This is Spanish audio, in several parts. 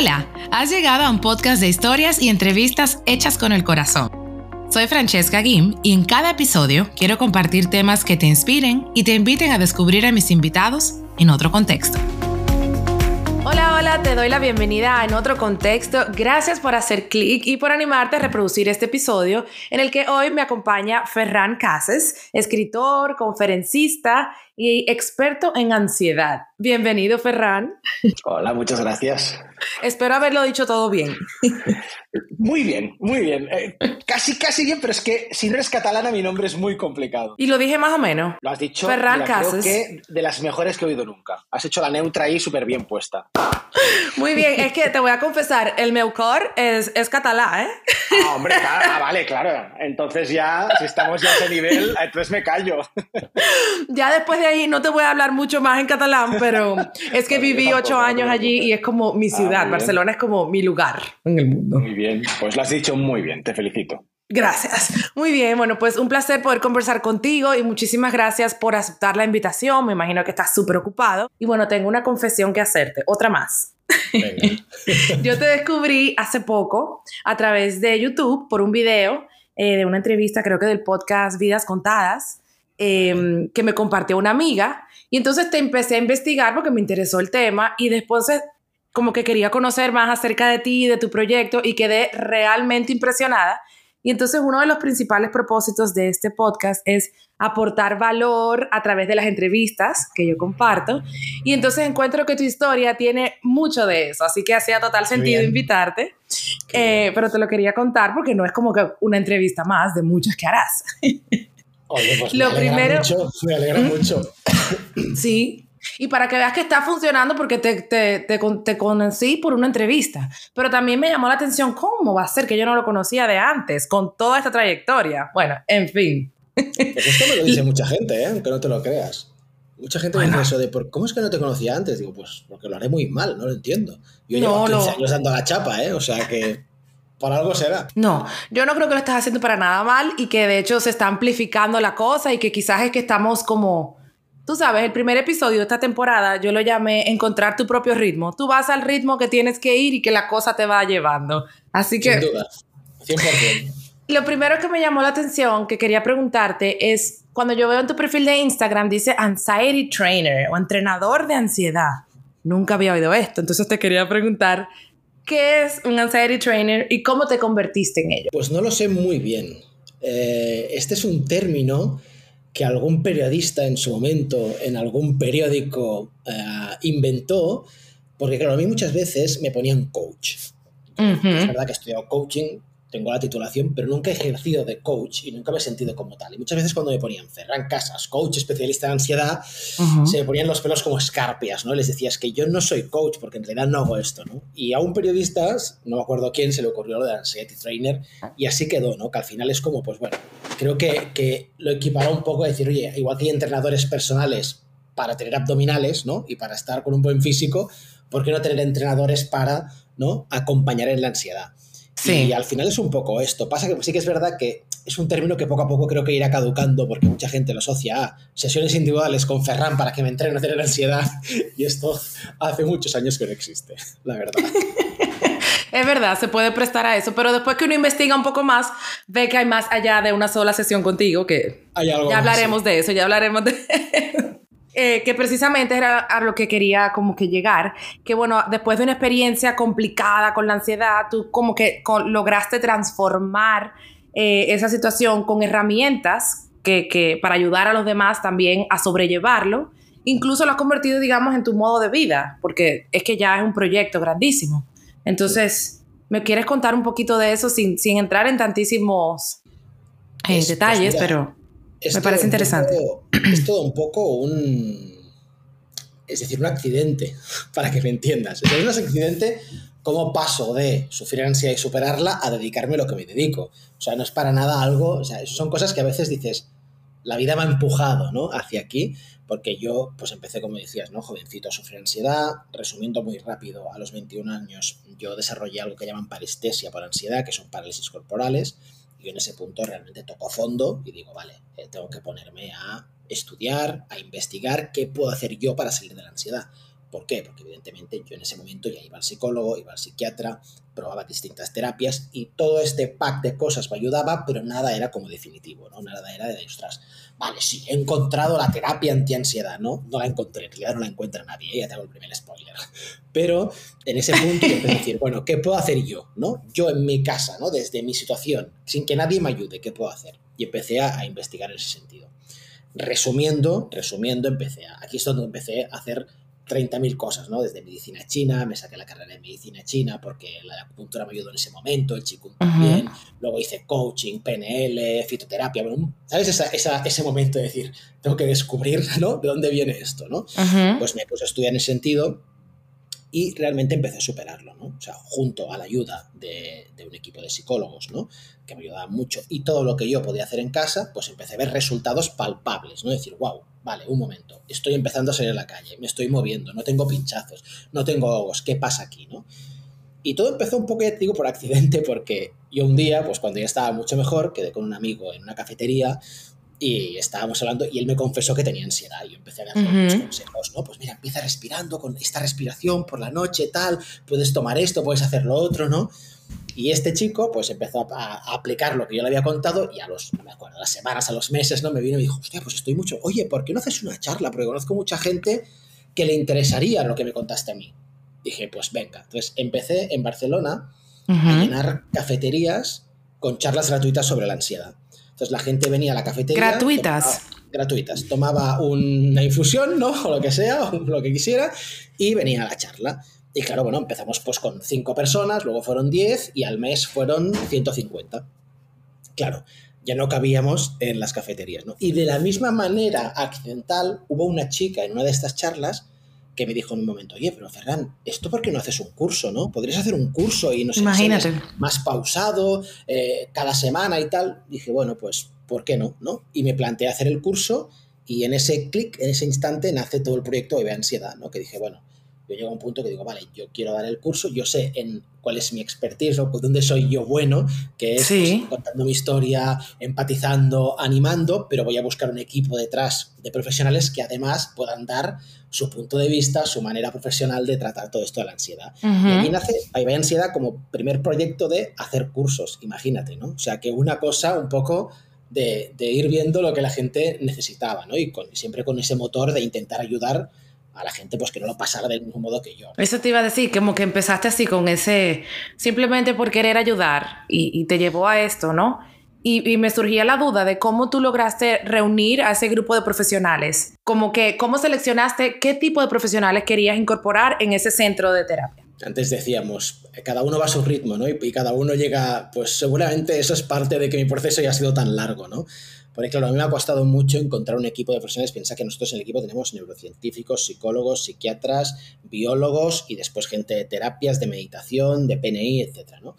Hola, has llegado a un podcast de historias y entrevistas hechas con el corazón. Soy Francesca Guim y en cada episodio quiero compartir temas que te inspiren y te inviten a descubrir a mis invitados en otro contexto. Hola, hola, te doy la bienvenida en otro contexto. Gracias por hacer clic y por animarte a reproducir este episodio en el que hoy me acompaña Ferran Cases, escritor, conferencista y experto en ansiedad. Bienvenido, Ferran. Hola, muchas gracias. Espero haberlo dicho todo bien. Muy bien, muy bien. Eh, casi, casi bien, pero es que si no eres catalana, mi nombre es muy complicado. Y lo dije más o menos. Lo has dicho. Ferran Cases. que de las mejores que he oído nunca. Has hecho la neutra ahí súper bien puesta. Muy bien, es que te voy a confesar, el meu cor es, es catalá, ¿eh? Ah, hombre, ah, vale, claro. Entonces ya, si estamos ya a ese nivel, entonces me callo. Ya después de ahí no te voy a hablar mucho más en catalán, pero es que viví ocho años allí y es como mi ah, ciudad. Barcelona es como mi lugar en el mundo. Muy bien, pues lo has dicho muy bien, te felicito. Gracias. Muy bien, bueno, pues un placer poder conversar contigo y muchísimas gracias por aceptar la invitación. Me imagino que estás súper ocupado. Y bueno, tengo una confesión que hacerte, otra más. Yo te descubrí hace poco a través de YouTube por un video eh, de una entrevista, creo que del podcast Vidas Contadas, em, que me compartió una amiga. Y entonces te empecé a investigar porque me interesó el tema y después como que quería conocer más acerca de ti, de tu proyecto y quedé realmente impresionada. Y entonces uno de los principales propósitos de este podcast es aportar valor a través de las entrevistas que yo comparto. Y entonces encuentro que tu historia tiene mucho de eso, así que hacía total sentido invitarte. Eh, pero te lo quería contar porque no es como que una entrevista más de muchas que harás. Oye, pues lo primero, mucho, me alegra mucho. Sí, y para que veas que está funcionando porque te, te, te, te, conocí por una entrevista. Pero también me llamó la atención cómo va a ser que yo no lo conocía de antes, con toda esta trayectoria. Bueno, en fin. Pues esto me lo dice mucha gente, ¿eh? aunque no te lo creas. Mucha gente me dice eso de, ¿por ¿cómo es que no te conocía antes? Digo, pues porque lo haré muy mal, no lo entiendo. Yo llevo 15 años dando la chapa, ¿eh? O sea que por algo será. No, yo no creo que lo estás haciendo para nada mal y que de hecho se está amplificando la cosa y que quizás es que estamos como Tú sabes, el primer episodio de esta temporada yo lo llamé Encontrar tu propio ritmo. Tú vas al ritmo que tienes que ir y que la cosa te va llevando. Así que... Sin duda, 100%. Lo primero que me llamó la atención, que quería preguntarte, es cuando yo veo en tu perfil de Instagram, dice Anxiety Trainer o entrenador de ansiedad. Nunca había oído esto, entonces te quería preguntar, ¿qué es un Anxiety Trainer y cómo te convertiste en ello? Pues no lo sé muy bien. Eh, este es un término que algún periodista en su momento, en algún periódico, eh, inventó, porque claro, a mí muchas veces me ponían coach. Es verdad que he estudiado coaching, tengo la titulación, pero nunca he ejercido de coach y nunca me he sentido como tal. Y muchas veces cuando me ponían Ferran Casas, coach especialista en ansiedad, se me ponían los pelos como escarpias, ¿no? Les decías que yo no soy coach porque en realidad no hago esto, ¿no? Y a un periodista, no me acuerdo quién, se le ocurrió lo de anxiety trainer y así quedó, ¿no? Que al final es como, pues bueno, creo que, que lo equipará un poco a decir, oye, igual que hay entrenadores personales para tener abdominales, ¿no? Y para estar con un buen físico, ¿por qué no tener entrenadores para, ¿no? Acompañar en la ansiedad. Y al final es un poco esto. Pasa que sí que es verdad que es un término que poco a poco creo que irá caducando porque mucha gente lo asocia a sesiones individuales con Ferran para que me entrene a tener ansiedad. Y esto hace muchos años que no existe, la verdad. es verdad, se puede prestar a eso, pero después que uno investiga un poco más, ve que hay más allá de una sola sesión contigo, que ya hablaremos de eso, ya hablaremos de eh, que precisamente era a lo que quería como que llegar, que bueno, después de una experiencia complicada con la ansiedad, tú como que lograste transformar eh, esa situación con herramientas que, que, para ayudar a los demás también a sobrellevarlo, incluso lo has convertido, digamos, en tu modo de vida, porque es que ya es un proyecto grandísimo. Entonces, ¿me quieres contar un poquito de eso sin, sin entrar en tantísimos eh, detalles, pero... Me parece interesante. es todo un poco un. Es decir, un accidente, para que me entiendas. Es un accidente cómo paso de sufrir ansiedad y superarla a dedicarme a lo que me dedico. O sea, no es para nada algo. O sea, son cosas que a veces dices, la vida me ha empujado, ¿no? Hacia aquí, porque yo, pues empecé, como decías, ¿no? Jovencito a sufrir ansiedad. Resumiendo muy rápido, a los 21 años yo desarrollé algo que llaman parestesia por ansiedad, que son parálisis corporales y en ese punto realmente toco fondo y digo, vale, eh, tengo que ponerme a estudiar, a investigar qué puedo hacer yo para salir de la ansiedad. ¿Por qué? Porque evidentemente yo en ese momento ya iba al psicólogo, iba al psiquiatra, probaba distintas terapias y todo este pack de cosas me ayudaba, pero nada era como definitivo, ¿no? Nada era de, ostras, vale, sí, he encontrado la terapia anti-ansiedad, ¿no? No la encontré, en no la encuentra nadie, ya tengo el primer spoiler. Pero en ese punto yo empecé a decir, bueno, ¿qué puedo hacer yo, no? Yo en mi casa, ¿no? Desde mi situación, sin que nadie me ayude, ¿qué puedo hacer? Y empecé a, a investigar en ese sentido. Resumiendo, resumiendo, empecé a, aquí es donde empecé a hacer 30.000 cosas, ¿no? Desde medicina china, me saqué la carrera de medicina china porque la acupuntura me ayudó en ese momento, el chikung también, luego hice coaching, PNL, fitoterapia, ¿sabes? ese momento de decir, tengo que descubrir, ¿no? ¿De dónde viene esto, ¿no? Pues me puse a estudiar en ese sentido y realmente empecé a superarlo, ¿no? O sea, junto a la ayuda de, un equipo de psicólogos, ¿no? Que me ayudaban mucho y todo lo que yo podía hacer en casa, pues empecé a ver resultados palpables, ¿no? Decir, wow, vale, un momento, estoy empezando a salir a la calle, me estoy moviendo, no tengo pinchazos, no tengo hongos, ¿qué pasa aquí, no? Y todo empezó un poco, digo, por accidente, porque yo un día, pues cuando ya estaba mucho mejor, quedé con un amigo en una cafetería y estábamos hablando y él me confesó que tenía ansiedad. Y yo empecé a darle unos consejos, ¿no? Pues mira, empieza respirando con esta respiración por la noche, tal, puedes tomar esto, puedes hacer lo otro, ¿no? Y este chico, pues empezó a, aplicar lo que yo le había contado y a los, no me acuerdo, las semanas, a los meses, ¿no? Me vino y me dijo, hostia, pues estoy mucho, oye, ¿por qué no haces una charla? Porque conozco mucha gente que le interesaría lo que me contaste a mí. Dije, pues venga. Entonces empecé en Barcelona a llenar cafeterías con charlas gratuitas sobre la ansiedad. Entonces la gente venía a la cafetería. Gratuitas. gratuitas. Tomaba una infusión, ¿no? O lo que sea, o lo que quisiera, y venía a la charla. Y claro, bueno, empezamos pues con cinco personas, luego fueron 10 y al mes fueron 150. Claro, ya no cabíamos en las cafeterías, ¿no? Y de la misma manera accidental, hubo una chica en una de estas charlas que me dijo en un momento, oye, pero Ferran, ¿esto por qué no haces un curso, no? Podrías hacer un curso y no sé, Imagínate. más pausado, eh, cada semana y tal. Dije, bueno, pues, ¿por qué no? ¿no? Y me planteé hacer el curso y en ese clic, en ese instante, nace todo el proyecto de Ansiedad, ¿no? Que dije, bueno, yo llego a un punto que digo, vale, yo quiero dar el curso, yo sé en cuál es mi expertise o dónde soy yo bueno, que es pues, contando mi historia, empatizando, animando, pero voy a buscar un equipo detrás de profesionales que además puedan dar su punto de vista, su manera profesional de tratar todo esto de la ansiedad. Y aquí nace Ahí Ansiedad como primer proyecto de hacer cursos, imagínate, ¿no? O sea, que una cosa un poco de, ir viendo lo que la gente necesitaba, ¿no? Y siempre con ese motor de intentar ayudar a la gente pues que no lo pasara del mismo modo que yo. Eso te iba a decir, como que empezaste así con ese, simplemente por querer ayudar y, y te llevó a esto, ¿no? Y, me surgía la duda de cómo tú lograste reunir a ese grupo de profesionales. Como que, ¿cómo seleccionaste qué tipo de profesionales querías incorporar en ese centro de terapia? Antes decíamos, cada uno va a su ritmo, ¿no? Y, y cada uno llega, pues seguramente eso es parte de que mi proceso ya ha sido tan largo, ¿no? Porque claro, a mí me ha costado mucho encontrar un equipo de profesionales. Piensa que nosotros en el equipo tenemos neurocientíficos, psicólogos, psiquiatras, biólogos y después gente de terapias, de meditación, de PNI, etcétera, ¿no?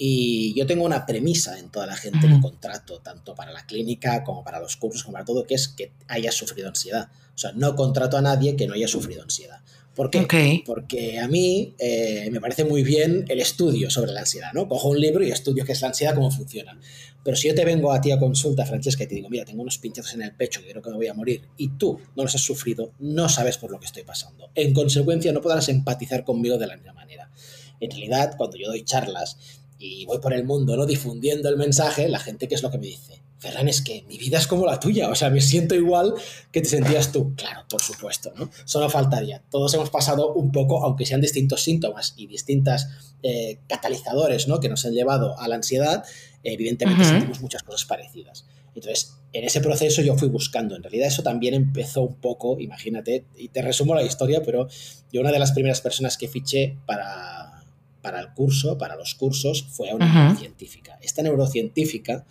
Y yo tengo una premisa en toda la gente que contrato, tanto para la clínica como para los cursos, como para todo, que es que haya sufrido ansiedad. O sea, no contrato a nadie que no haya sufrido ansiedad. ¿Por qué? Porque a mí eh, me parece muy bien el estudio sobre la ansiedad, ¿no? Cojo un libro y estudio qué es la ansiedad, cómo funciona. Pero si yo te vengo a ti a consulta, Francesca, y te digo, mira, tengo unos pinchazos en el pecho que creo que me voy a morir, y tú no los has sufrido, no sabes por lo que estoy pasando. En consecuencia, no podrás empatizar conmigo de la misma manera. En realidad, cuando yo doy charlas y voy por el mundo, ¿no? Difundiendo el mensaje, la gente, ¿qué es lo que me dice? Ferran, es que mi vida es como la tuya, o sea, me siento igual que te sentías tú. Claro, por supuesto, ¿no? Solo faltaría. Todos hemos pasado un poco, aunque sean distintos síntomas y distintas eh, catalizadores, ¿no? Que nos han llevado a la ansiedad, evidentemente sentimos muchas cosas parecidas. Entonces, en ese proceso yo fui buscando. En realidad eso también empezó un poco, imagínate, y te resumo la historia, pero yo una de las primeras personas que fiché para para el curso, para los cursos, fue a una neurocientífica. Esta neurocientífica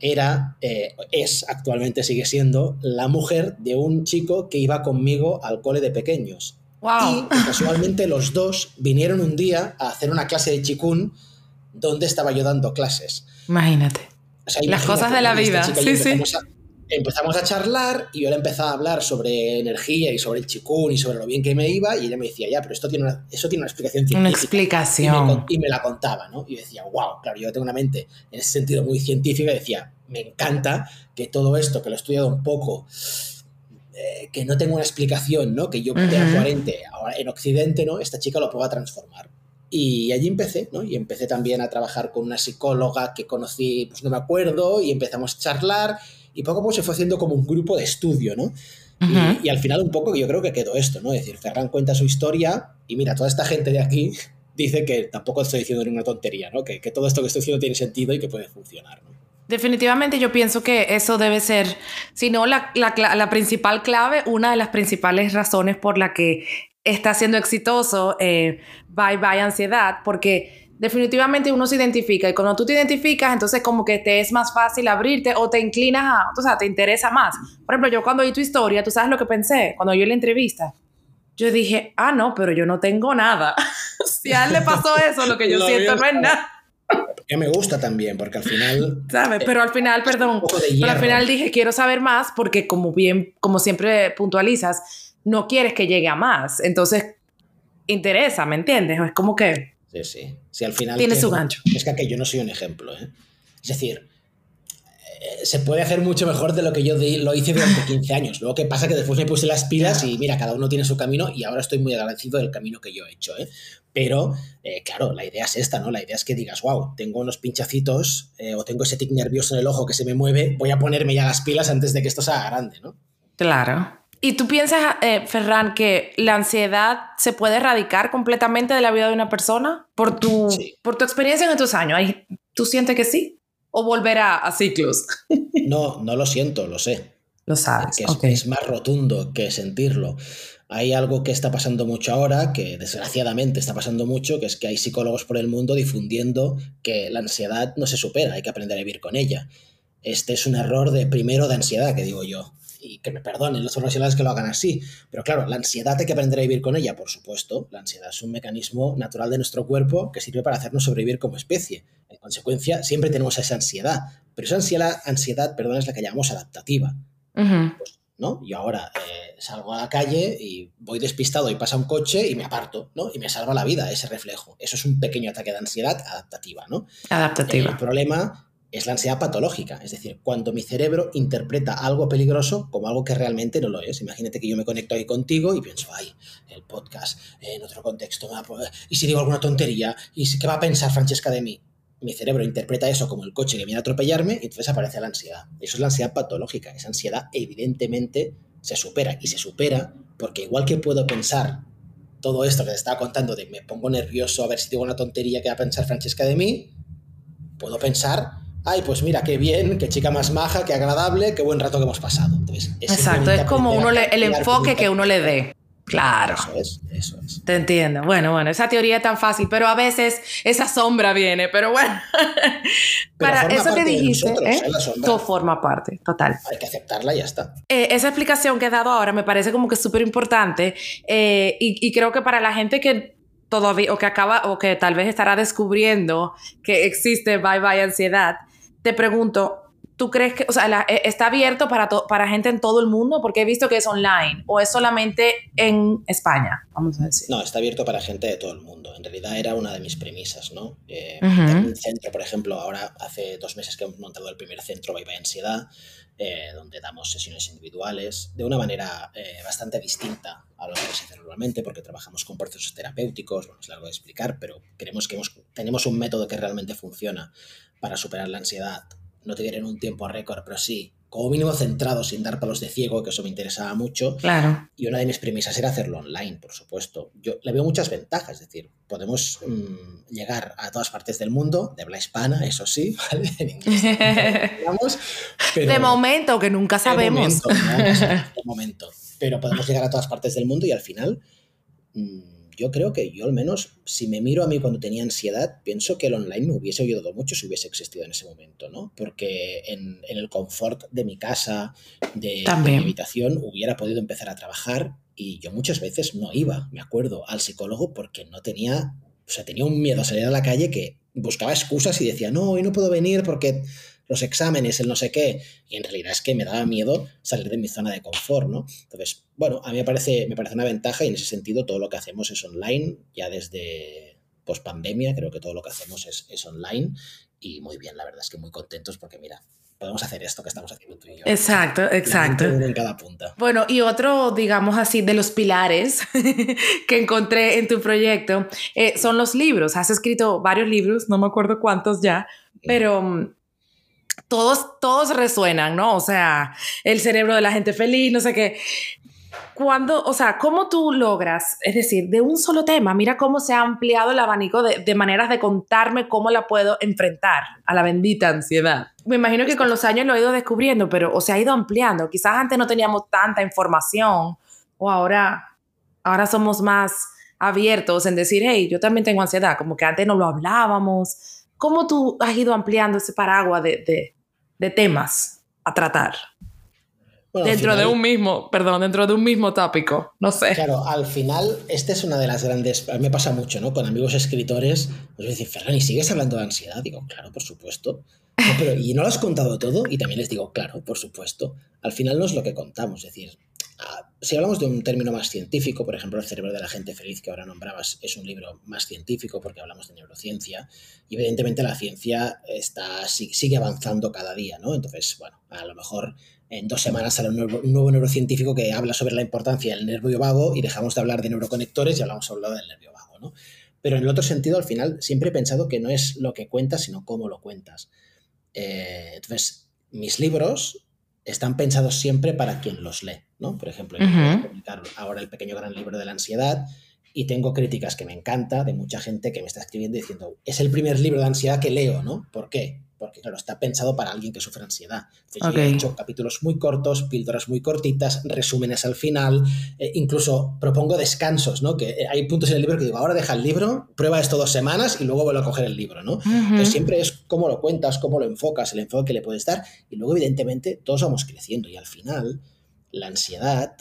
era, eh, es, actualmente sigue siendo, la mujer de un chico que iba conmigo al cole de pequeños. Y casualmente los dos vinieron un día a hacer una clase de chikun donde estaba yo dando clases. Imagínate. Las cosas de la vida. Sí, sí empezamos a charlar y yo le empezaba a hablar sobre energía y sobre el chikun y sobre lo bien que me iba y ella me decía, ya, pero esto tiene una, eso tiene una explicación científica. Una explicación. Y me, la contaba, ¿no? Y yo decía, wow, claro, yo tengo una mente en ese sentido muy científica y decía, me encanta que todo esto, que lo he estudiado un poco eh, que no tengo una explicación, ¿no? Que yo tenga 40, ahora en Occidente, ¿no? Esta chica lo pueda transformar. Y allí empecé, ¿no? Y empecé también a trabajar con una psicóloga que conocí, pues no me acuerdo, y empezamos a charlar, y poco a poco se fue haciendo como un grupo de estudio, ¿no? y, al final un poco yo creo que quedó esto, ¿no? Es decir, Ferran cuenta su historia, y mira, toda esta gente de aquí dice que tampoco estoy diciendo ninguna tontería, ¿no? Que, que todo esto que estoy diciendo tiene sentido y que puede funcionar, ¿no? Definitivamente yo pienso que eso debe ser, si no la, la, la, principal clave, una de las principales razones por la que está siendo exitoso eh, Bye Bye Ansiedad, porque definitivamente uno se identifica y cuando tú te identificas, entonces como que te es más fácil abrirte o te inclinas a, o sea, te interesa más. Por ejemplo, yo cuando oí tu historia, tú sabes lo que pensé cuando oí la entrevista. Yo dije, ah, no, pero yo no tengo nada. si a él le pasó eso, lo que yo siento no es nada. Que me gusta también, porque al final. ¿Sabes? Pero al final, perdón. Pero al final dije, quiero saber más, porque como bien, como siempre puntualizas, no quieres que llegue a más. Entonces, interesa, ¿me entiendes? Es como que. Sí, sí. Sí, al final. Tiene su gancho. Es que yo no soy un ejemplo, ¿eh? Es decir, eh, se puede hacer mucho mejor de lo que yo lo hice durante 15 años. Luego, ¿qué pasa? Que después me puse las pilas y mira, cada uno tiene su camino y ahora estoy muy agradecido del camino que yo he hecho. ¿eh? Pero, eh, claro, la idea es esta, ¿no? La idea es que digas, wow, tengo unos pinchacitos o tengo ese tic nervioso en el ojo que se me mueve, voy a ponerme ya las pilas antes de que esto sea grande, ¿no? Claro. ¿Y tú piensas, Ferran, que la ansiedad se puede erradicar completamente de la vida de una persona? Por tu, por tu experiencia en estos años, ¿tú sientes que sí? o volverá a ciclos? No, no lo siento, lo sé. Lo sabes. Que es, más rotundo que sentirlo. Hay algo que está pasando mucho ahora, que desgraciadamente está pasando mucho, que es que hay psicólogos por el mundo difundiendo que la ansiedad no se supera, hay que aprender a vivir con ella. Este es un error de primero de ansiedad, que digo yo y que me perdonen los profesionales que lo hagan así, pero claro, la ansiedad hay que aprender a vivir con ella, por supuesto. La ansiedad es un mecanismo natural de nuestro cuerpo que sirve para hacernos sobrevivir como especie. En consecuencia, siempre tenemos esa ansiedad, pero esa ansiedad, ansiedad perdón, es la que llamamos adaptativa. Pues, ¿no? Yo ahora eh, salgo a la calle y voy despistado y pasa un coche y me aparto, ¿no? Y me salva la vida ese reflejo. Eso es un pequeño ataque de ansiedad adaptativa, ¿no? Adaptativa. El problema es la ansiedad patológica, es decir, cuando mi cerebro interpreta algo peligroso como algo que realmente no lo es. Imagínate que yo me conecto ahí contigo y pienso, ay, el podcast, en otro contexto, y si digo alguna tontería, y qué va a pensar Francesca de mí. Mi cerebro interpreta eso como el coche que viene a atropellarme y entonces aparece la ansiedad. Eso es la ansiedad patológica. Esa ansiedad evidentemente se supera y se supera porque igual que puedo pensar todo esto que te estaba contando de me pongo nervioso a ver si digo una tontería que va a pensar Francesca de mí, puedo pensar ay, pues mira, qué bien, qué chica más maja, qué agradable, qué buen rato que hemos pasado. Exacto, es como uno el enfoque que uno le dé. Claro. Eso es, eso es. Te entiendo. Bueno, bueno, esa teoría es tan fácil, pero a veces esa sombra viene, pero bueno. Para eso que dijiste, ¿eh? todo forma parte, total. Hay que aceptarla y ya está. Eh, esa explicación que he dado ahora me parece como que es súper importante eh, y, y creo que para la gente que todavía o que acaba o que tal vez estará descubriendo que existe bye bye ansiedad, te pregunto, ¿tú crees que, o sea, eh, está abierto para, para gente en todo el mundo? Porque he visto que es online o es solamente en España, vamos a decir. No, está abierto para gente de todo el mundo. En realidad era una de mis premisas, ¿no? Eh, Un centro, por ejemplo, ahora hace dos meses que hemos montado el primer centro Bye Bye Ansiedad, eh, donde damos sesiones individuales de una manera eh, bastante distinta a lo que se hace normalmente, porque trabajamos con procesos terapéuticos, bueno, es largo de explicar, pero creemos que tenemos un método que realmente funciona para superar la ansiedad. No te diré un tiempo récord, pero sí, como mínimo centrado, sin dar palos de ciego, que eso me interesaba mucho. Claro. Y una de mis premisas era hacerlo online, por supuesto. Yo le veo muchas ventajas, es decir, podemos mm, llegar a todas partes del mundo, de habla hispana, eso sí, ¿vale? En inglés, de momento, que nunca sabemos. De momento, de momento. Pero podemos llegar a todas partes del mundo y al final. Mm, yo creo que yo al menos, si me miro a mí cuando tenía ansiedad, pienso que el online me hubiese ayudado mucho si hubiese existido en ese momento, ¿no? Porque en, el confort de mi casa, de, mi habitación, hubiera podido empezar a trabajar y yo muchas veces no iba, me acuerdo, al psicólogo porque no tenía, o sea, tenía un miedo a salir a la calle que buscaba excusas y decía, no, hoy no puedo venir porque los exámenes, el no sé qué, y en realidad es que me daba miedo salir de mi zona de confort, ¿no? Entonces, bueno, a mí me parece, me parece una ventaja y en ese sentido todo lo que hacemos es online, ya desde post pandemia creo que todo lo que hacemos es, es online y muy bien, la verdad es que muy contentos porque mira, podemos hacer esto que estamos haciendo tú y yo. Exacto, exacto. en cada punta. Bueno, y otro, digamos así, de los pilares que encontré en tu proyecto eh, son los libros. Has escrito varios libros, no me acuerdo cuántos ya, pero mm, todos, todos resuenan, ¿no? O sea, el cerebro de la gente feliz, no sé qué cuando, o sea, cómo tú logras, es decir, de un solo tema, mira cómo se ha ampliado el abanico de, maneras de contarme cómo la puedo enfrentar a la bendita ansiedad. Me imagino que con los años lo he ido descubriendo, pero o se ha ido ampliando. Quizás antes no teníamos tanta información o ahora, ahora somos más abiertos en decir, hey, yo también tengo ansiedad, como que antes no lo hablábamos. ¿Cómo tú has ido ampliando ese paraguas de, de temas a tratar? dentro de un mismo, perdón, dentro de un mismo tópico, no sé. Claro, al final, esta es una de las grandes, a mí me pasa mucho, ¿no? Con amigos escritores, pues me dicen, Ferran, ¿y sigues hablando de ansiedad? Digo, claro, por supuesto. pero, ¿y no lo has contado todo? Y también les digo, claro, por supuesto. Al final no es lo que contamos, es decir, si hablamos de un término más científico, por ejemplo, El cerebro de la gente feliz que ahora nombrabas es un libro más científico porque hablamos de neurociencia y evidentemente la ciencia está, sigue avanzando cada día, ¿no? Entonces, bueno, a lo mejor en dos semanas sale un nuevo, neurocientífico que habla sobre la importancia del nervio vago y dejamos de hablar de neuroconectores y hablamos solo del nervio vago, ¿no? Pero en el otro sentido, al final, siempre he pensado que no es lo que cuentas, sino cómo lo cuentas. Eh, entonces, mis libros están pensados siempre para quien los lee, ¿no? Por ejemplo, yo voy a publicar ahora el pequeño gran libro de la ansiedad y tengo críticas que me encanta de mucha gente que me está escribiendo diciendo, es el primer libro de ansiedad que leo, ¿no? ¿Por qué? Porque claro, está pensado para alguien que sufre ansiedad. Yo he hecho capítulos muy cortos, píldoras muy cortitas, resúmenes al final, eh, incluso propongo descansos, ¿no? Que eh, hay puntos en el libro que digo, ahora deja el libro, prueba esto dos semanas y luego vuelve a coger el libro, ¿no? Entonces siempre es cómo lo cuentas, cómo lo enfocas, el enfoque que le puedes dar y luego evidentemente todos vamos creciendo y al final la ansiedad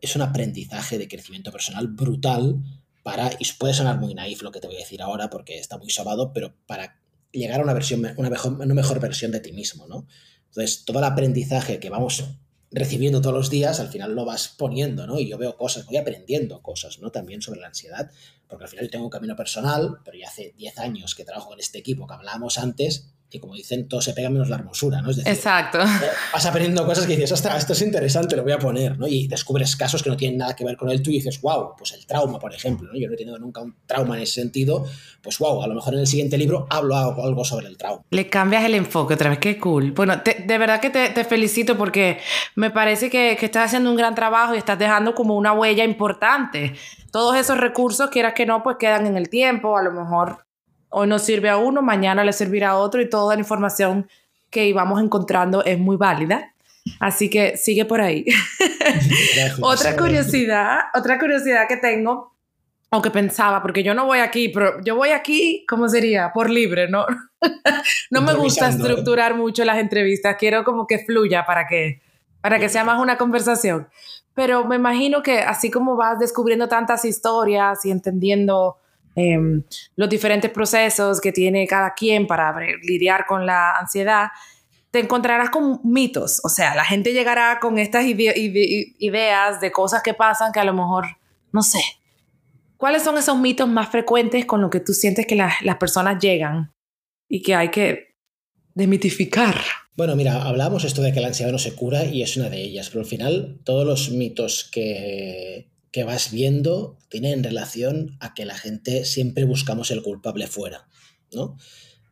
es un aprendizaje de crecimiento personal brutal para, y puede sonar muy naif lo que te voy a decir ahora porque está muy sobado, pero para llegar a una versión, una mejor, una mejor versión de ti mismo, ¿no? Entonces, todo el aprendizaje que vamos recibiendo todos los días, al final lo vas poniendo, ¿no? Y yo veo cosas, voy aprendiendo cosas, ¿no? También sobre la ansiedad, porque al final yo tengo un camino personal, pero ya hace 10 años que trabajo con este equipo que hablábamos antes, y como dicen, todo se pega menos la hermosura, ¿no? Es decir, Exacto. Eh, vas aprendiendo cosas que dices, ostras, esto es interesante, lo voy a poner, ¿no? Y descubres casos que no tienen nada que ver con el tú y dices, wow, pues el trauma, por ejemplo, ¿no? Yo no he tenido nunca un trauma en ese sentido, pues wow, a lo mejor en el siguiente libro hablo algo sobre el trauma. Le cambias el enfoque otra vez, qué cool. Bueno, de verdad que te, felicito porque me parece que, que estás haciendo un gran trabajo y estás dejando como una huella importante. Todos esos recursos, quieras que no, pues quedan en el tiempo, a lo mejor hoy nos sirve a uno, mañana le servirá a otro y toda la información que íbamos encontrando es muy válida. Así que sigue por ahí. otra curiosidad, otra curiosidad que tengo, aunque pensaba, porque yo no voy aquí, pero yo voy aquí, ¿cómo sería? Por libre, ¿no? no me gusta ¿eh? estructurar mucho las entrevistas, quiero como que fluya para que, para que sea más una conversación. Pero me imagino que así como vas descubriendo tantas historias y entendiendo Em, los diferentes procesos que tiene cada quien para lidiar con la ansiedad, te encontrarás con mitos. O sea, la gente llegará con estas ideas de cosas que pasan que a lo mejor, no sé. ¿Cuáles son esos mitos más frecuentes con los que tú sientes que las personas llegan y que hay que demitificar? Bueno, mira, hablábamos esto de que la ansiedad no se cura y es una de ellas, pero al final todos los mitos que, que vas viendo tienen relación a que la gente siempre buscamos el culpable fuera, ¿no?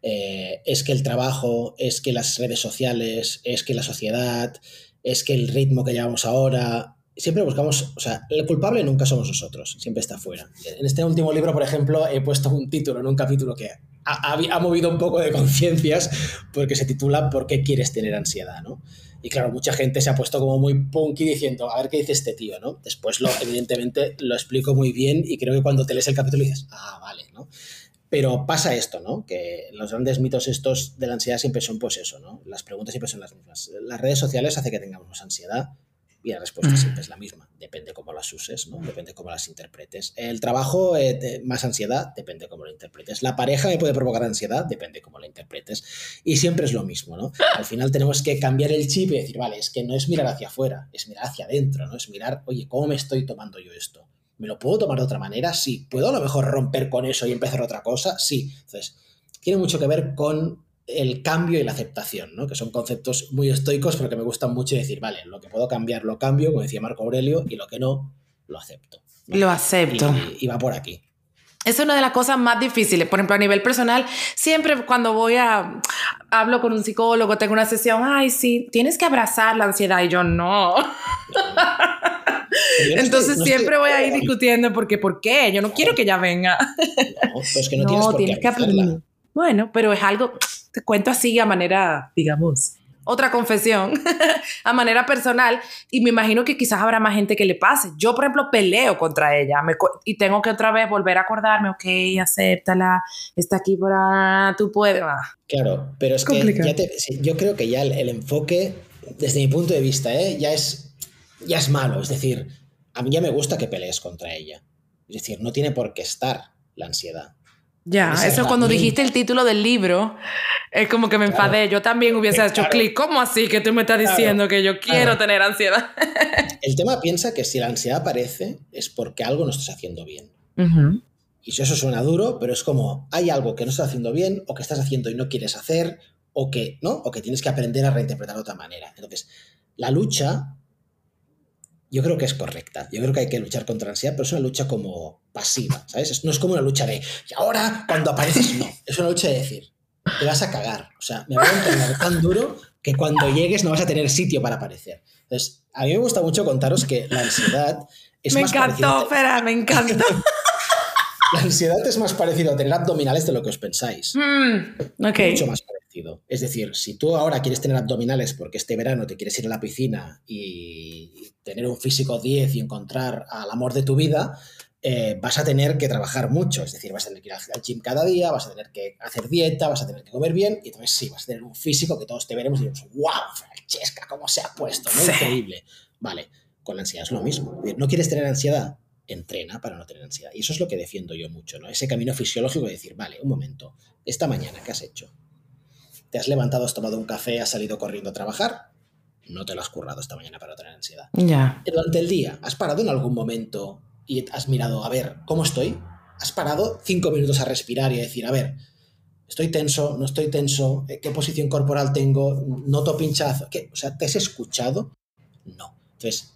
Eh, es que el trabajo, es que las redes sociales, es que la sociedad, es que el ritmo que llevamos ahora, siempre buscamos, o sea, el culpable nunca somos nosotros, siempre está fuera. En este último libro, por ejemplo, he puesto un título en un capítulo que ha, movido un poco de conciencias porque se titula ¿Por qué quieres tener ansiedad? ¿no? Y claro, mucha gente se ha puesto como muy punky diciendo, a ver qué dice este tío, ¿no? Después, lo, evidentemente, lo explico muy bien y creo que cuando te lees el capítulo dices, ah, vale, ¿no? Pero pasa esto, ¿no? Que los grandes mitos estos de la ansiedad siempre son pues eso, ¿no? Las preguntas siempre son las mismas. Las redes sociales hacen que tengamos ansiedad, y la respuesta siempre es la misma, depende cómo las uses, ¿no? depende cómo las interpretes. El trabajo, eh, más ansiedad, depende cómo lo interpretes. La pareja me puede provocar ansiedad, depende cómo la interpretes. Y siempre es lo mismo, ¿no? Al final tenemos que cambiar el chip y decir, vale, es que no es mirar hacia afuera, es mirar hacia adentro, ¿no? Es mirar, oye, ¿cómo me estoy tomando yo esto? ¿Me lo puedo tomar de otra manera? Sí. ¿Puedo a lo mejor romper con eso y empezar otra cosa? Sí. Entonces, tiene mucho que ver con el cambio y la aceptación, ¿no? que son conceptos muy estoicos, pero que me gustan mucho decir, vale, lo que puedo cambiar lo cambio, como decía Marco Aurelio, y lo que no, lo acepto. Lo acepto. Y, va por aquí. Es una de las cosas más difíciles. Por ejemplo, a nivel personal, siempre cuando voy a hablo con un psicólogo, tengo una sesión, ay, sí, tienes que abrazar la ansiedad y yo no. Entonces siempre voy a ir discutiendo porque ¿por qué? Yo no quiero que ella venga. No, pues que no, tienes, por qué que aprender. Bueno, pero es algo, te cuento así a manera, digamos, otra confesión, a manera personal, y me imagino que quizás habrá más gente que le pase. Yo, por ejemplo, peleo contra ella y tengo que otra vez volver a acordarme, ok, acéptala, está aquí para, tú puedes. Ah. Claro, pero es que yo creo que ya el, enfoque, desde mi punto de vista, ¿eh? ya, es, ya es malo. Es decir, a mí ya me gusta que pelees contra ella. Es decir, no tiene por qué estar la ansiedad. Ya, eso cuando dijiste el título del libro, es como que me enfadé. Yo también hubiese hecho clic. ¿Cómo así que tú me estás diciendo que yo quiero tener ansiedad? el tema piensa que si la ansiedad aparece es porque algo no estás haciendo bien. Y si eso suena duro, pero es como hay algo que no estás haciendo bien o que estás haciendo y no quieres hacer o que, ¿no? O que tienes que aprender a reinterpretar de otra manera. Entonces, la lucha yo creo que es correcta. Yo creo que hay que luchar contra la ansiedad, pero es una lucha como pasiva, ¿sabes? No es como una lucha de, y ahora cuando apareces, no. Es una lucha de decir, te vas a cagar. O sea, me voy a entrenar tan duro que cuando llegues no vas a tener sitio para aparecer. Entonces, a mí me gusta mucho contaros que la ansiedad es me más encantó, espera, me encantó. la ansiedad es más parecido a tener abdominales de lo que os pensáis. Mm, Mucho más parecido. Es decir, si tú ahora quieres tener abdominales porque este verano te quieres ir a la piscina y tener un físico 10 y encontrar al amor de tu vida, eh, vas a tener que trabajar mucho. Es decir, vas a tener que ir al gym cada día, vas a tener que hacer dieta, vas a tener que comer bien y entonces sí, vas a tener un físico que todos te veremos y diremos, wow, Francesca, cómo se ha puesto, ¿no? Increíble. Vale, con la ansiedad es lo mismo. ¿No quieres tener ansiedad? Entrena para no tener ansiedad. Y eso es lo que defiendo yo mucho, ¿no? Ese camino fisiológico de decir, vale, un momento, esta mañana, ¿qué has hecho? ¿Te has levantado, has tomado un café, has salido corriendo a trabajar? no te lo has currado esta mañana para tener ansiedad. Ya. Durante el día, ¿has parado en algún momento y has mirado, a ver, ¿cómo estoy? ¿Has parado cinco minutos a respirar y a decir, a ver, estoy tenso, no estoy tenso, qué posición corporal tengo, noto pinchazo? ¿Qué? O sea, ¿te has escuchado? No. Entonces,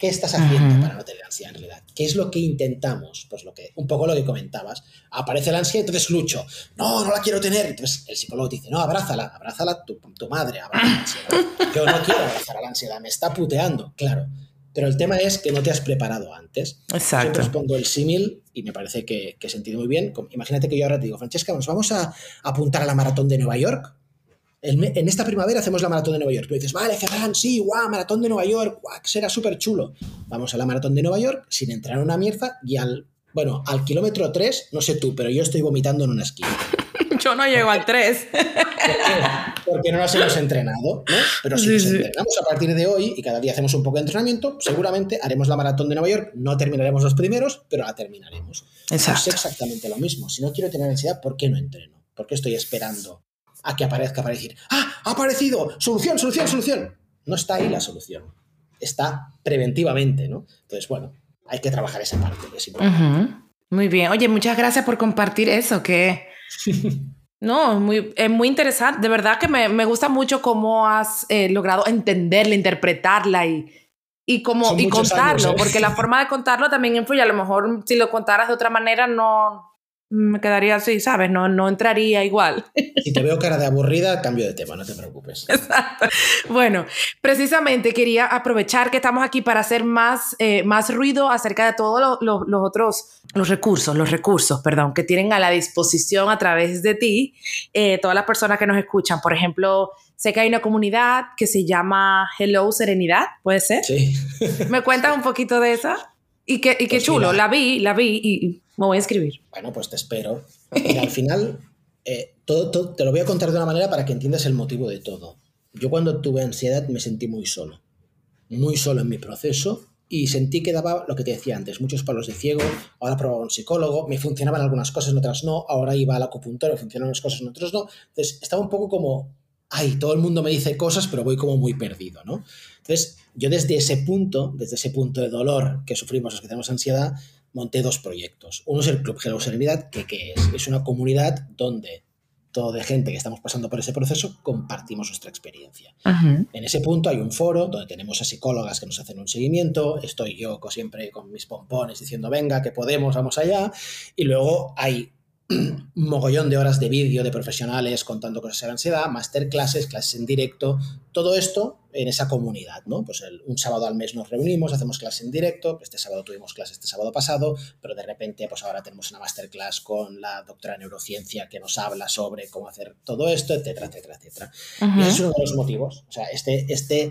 ¿Qué estás haciendo para no tener ansiedad en realidad? ¿Qué es lo que intentamos? Pues lo que, un poco lo que comentabas. Aparece la ansiedad, entonces lucho. No, no la quiero tener. Entonces el psicólogo te dice, no, abrázala, abrázala tu, tu madre, abraza la ansiedad. Yo no quiero abrazar a la ansiedad, me está puteando, claro. Pero el tema es que no te has preparado antes. Exacto. Siempre os pongo el símil y me parece que, que he sentido muy bien. Imagínate que yo ahora te digo, Francesca, nos vamos a apuntar a la maratón de Nueva York en esta primavera hacemos la maratón de Nueva York. Tú dices, vale, Ferran, sí, guau, maratón de Nueva York, guau, será súper chulo. Vamos a la maratón de Nueva York sin entrar en una mierda y al, bueno, al kilómetro 3, no sé tú, pero yo estoy vomitando en una esquina. yo no llego al 3. Porque no nos hemos entrenado, ¿no? Pero si nos entrenamos a partir de hoy y cada día hacemos un poco de entrenamiento, seguramente haremos la maratón de Nueva York, no terminaremos los primeros, pero la terminaremos. Exacto. Es exactamente lo mismo. Si no quiero tener ansiedad, ¿por qué no entreno? ¿Por qué estoy esperando a que aparezca para decir, ¡ah! ¡Ha aparecido! ¡Solución, solución, solución! No está ahí la solución. Está preventivamente, ¿no? Entonces, bueno, hay que trabajar esa parte. Muy bien. Oye, muchas gracias por compartir eso, que... No, muy, es muy interesante. De verdad que me, me gusta mucho cómo has eh, logrado entenderla, interpretarla y, y, como, y contarlo, ¿eh? porque la forma de contarlo también influye. A lo mejor si lo contaras de otra manera no, me quedaría así, ¿sabes? No, no entraría igual. Si te veo cara de aburrida, cambio de tema, no te preocupes. Exacto. Bueno, precisamente quería aprovechar que estamos aquí para hacer más, eh, más ruido acerca de todos los otros, los recursos, los recursos, perdón, que tienen a la disposición a través de ti eh, todas las personas que nos escuchan. Por ejemplo, sé que hay una comunidad que se llama Hello Serenidad, ¿puede ser? Sí. ¿Me cuentas un poquito de esa? Y qué, y qué pues chulo, la vi, la vi y me voy a escribir. Bueno, pues te espero. al final, eh, todo, te lo voy a contar de una manera para que entiendas el motivo de todo. Yo cuando tuve ansiedad me sentí muy solo, muy solo en mi proceso y sentí que daba lo que te decía antes, muchos palos de ciego, ahora probaba un psicólogo, me funcionaban algunas cosas, en otras no, ahora iba al acupuntor, me funcionaban unas cosas, en otras no. Entonces estaba un poco como, ay, todo el mundo me dice cosas, pero voy como muy perdido, ¿no? Entonces, yo desde ese punto, desde ese punto de dolor que sufrimos los que tenemos ansiedad, monté dos proyectos. Uno es el Club Hello Serenidad, que ¿qué es? Es una comunidad donde de gente que estamos pasando por ese proceso, compartimos nuestra experiencia. En ese punto hay un foro donde tenemos a psicólogas que nos hacen un seguimiento, estoy yo siempre con mis pompones diciendo, venga, que podemos, vamos allá, y luego hay mogollón de horas de vídeo de profesionales contando cosas de ansiedad, masterclasses, clases en directo, todo esto en esa comunidad, ¿no? Pues un sábado al mes nos reunimos, hacemos clases en directo, este sábado tuvimos clases este sábado pasado, pero de repente pues ahora tenemos una masterclass con la doctora de neurociencia que nos habla sobre cómo hacer todo esto, etcétera, etcétera, etcétera. Y ese es uno de los motivos, o sea, este, este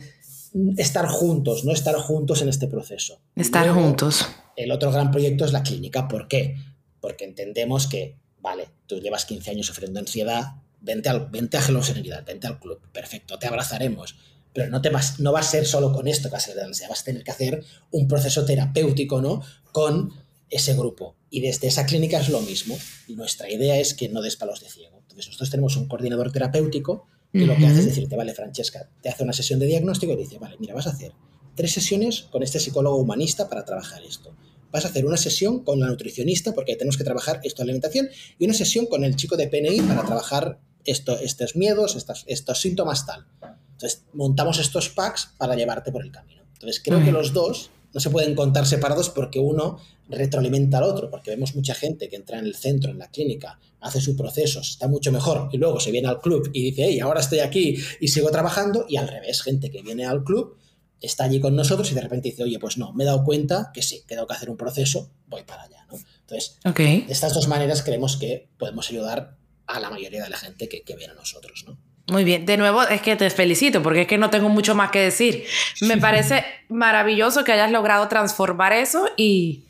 estar juntos, no estar juntos en este proceso. Estar juntos. El otro gran proyecto es la clínica, ¿por qué? Porque entendemos que vale, tú llevas 15 años sufriendo ansiedad, vente, al, vente a Hello Serenidad, vente al club, perfecto, te abrazaremos. Pero no, te vas, no va a ser solo con esto que vas a de ansiedad, vas a tener que hacer un proceso terapéutico ¿no? con ese grupo. Y desde esa clínica es lo mismo. Nuestra idea es que no des palos de ciego. Entonces nosotros tenemos un coordinador terapéutico que lo que hace es decirte, vale, Francesca, te hace una sesión de diagnóstico y dice, vale, mira, vas a hacer tres sesiones con este psicólogo humanista para trabajar esto vas a hacer una sesión con la nutricionista porque tenemos que trabajar esto de alimentación y una sesión con el chico de PNI para trabajar esto, estos miedos, estos, estos síntomas tal. Entonces, montamos estos packs para llevarte por el camino. Entonces, creo que los dos no se pueden contar separados porque uno retroalimenta al otro, porque vemos mucha gente que entra en el centro, en la clínica, hace su proceso, está mucho mejor y luego se viene al club y dice, hey, ahora estoy aquí y sigo trabajando, y al revés, gente que viene al club está allí con nosotros y de repente dice, oye, pues no, me he dado cuenta que sí, que tengo que hacer un proceso, voy para allá. ¿no? Entonces, de estas dos maneras creemos que podemos ayudar a la mayoría de la gente que, viene a nosotros. ¿no? Muy bien, de nuevo es que te felicito porque es que no tengo mucho más que decir. Me parece maravilloso que hayas logrado transformar eso y,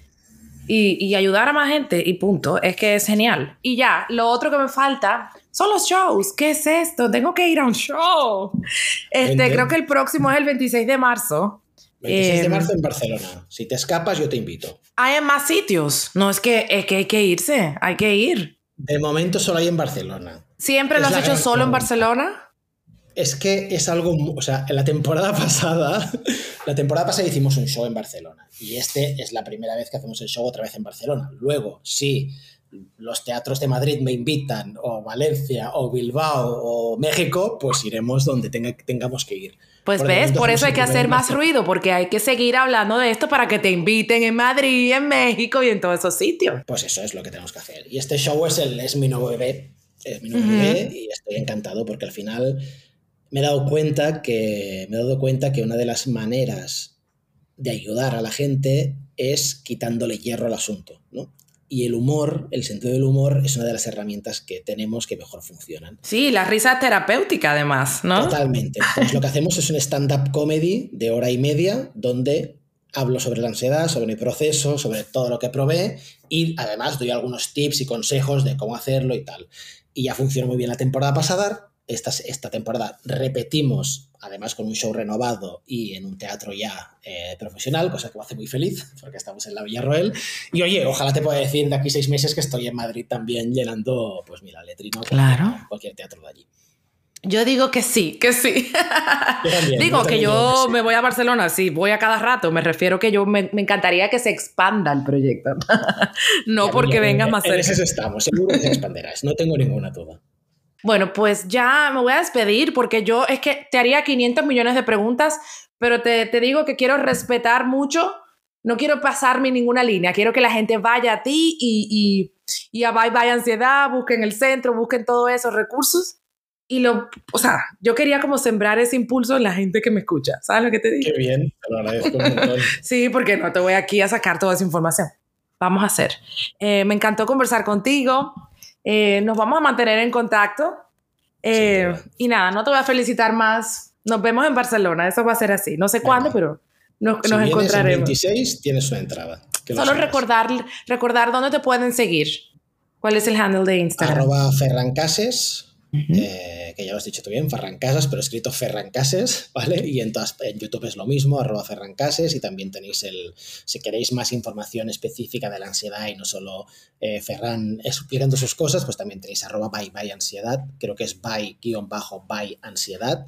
y, y, ayudar a más gente y punto. Es que es genial. Y ya, lo otro que me falta son los shows. ¿Qué es esto? Tengo que ir a un show. Este, creo que el próximo es el 26 de marzo. 26 de em, marzo en Barcelona. Si te escapas, yo te invito. Hay más sitios. No, es que, es que hay que irse. Hay que ir. De momento solo hay en Barcelona. ¿Siempre lo has hecho solo en Barcelona? Es que es algo, o sea, en la temporada pasada, la temporada pasada hicimos un show en Barcelona y este es la primera vez que hacemos el show otra vez en Barcelona. Luego, sí, los teatros de Madrid me invitan, o Valencia, o Bilbao, o México, pues iremos donde tengamos que ir. Pues ves, por eso hay que hacer más ruido, porque hay que seguir hablando de esto para que te inviten en Madrid, en México y en todos esos sitios. Pues eso es lo que tenemos que hacer. Y este show es, el, es mi nuevo bebé, es mi nuevo bebé y estoy encantado porque al final me he dado cuenta que me he dado cuenta que una de las maneras de ayudar a la gente es quitándole hierro al asunto, ¿no? Y el humor, el sentido del humor, es una de las herramientas que tenemos que mejor funcionan. Sí, la risa terapéutica además, ¿no? Totalmente. Entonces lo que hacemos es un stand-up comedy de hora y media donde hablo sobre la ansiedad, sobre mi proceso, sobre todo lo que probé y además doy algunos tips y consejos de cómo hacerlo y tal. Y ya funcionó muy bien la temporada pasada, esta, esta temporada repetimos, además con un show renovado y en un teatro ya eh, profesional, cosa que me hace muy feliz, porque estamos en la Villarroel. Y oye, ojalá te pueda decir de aquí seis meses que estoy en Madrid también llenando, pues mira, letrino, claro. cualquier, teatro de allí. Yo digo que sí, que sí. digo que yo me voy a Barcelona, sí, voy a cada rato. Me refiero que yo me, encantaría que se expanda el proyecto. no porque venga más cerca. En eso estamos, seguro que se expanderá, no tengo ninguna duda. Bueno, pues ya me voy a despedir porque yo es que te haría 500 millones de preguntas, pero te, digo que quiero respetar mucho, no quiero pasarme ninguna línea, quiero que la gente vaya a ti y, y, a Bye Bye Ansiedad, busquen el centro, busquen todos esos recursos. Y lo, o sea, yo quería como sembrar ese impulso en la gente que me escucha. ¿Sabes lo que te digo? Qué bien, te lo agradezco un sí, porque no te voy aquí a sacar toda esa información. Vamos a hacer. Eh, me encantó conversar contigo. Eh, nos vamos a mantener en contacto. Eh, y nada, no te voy a felicitar más. Nos vemos en Barcelona, eso va a ser así. No sé cuándo, pero nos, si nos encontraremos. El 26 tienes una entrada. Solo recordar, recordar dónde te pueden seguir. ¿Cuál es el handle de Instagram? Arroba Ferrancases eh, que ya lo has dicho tú bien, Ferrancasas, pero escrito Ferrancases, ¿vale? Y en, en YouTube es lo mismo, arroba Ferrancases, y también tenéis el, si queréis más información específica de la ansiedad y no solo eh, Ferran explicando sus cosas, pues también tenéis arroba by, by ansiedad, creo que es by guion bajo by ansiedad,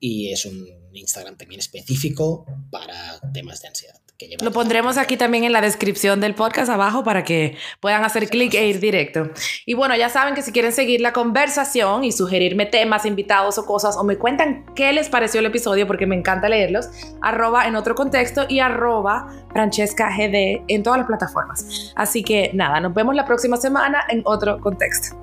y es un Instagram también específico para temas de ansiedad. Lo pondremos aquí también en la descripción del podcast abajo para que puedan hacer clic e ir directo. Y bueno, ya saben que si quieren seguir la conversación y sugerirme temas, invitados o cosas, o me cuentan qué les pareció el episodio, porque me encanta leerlos, arroba en otro contexto y arroba Francesca GD en todas las plataformas. Así que nada, nos vemos la próxima semana en otro contexto.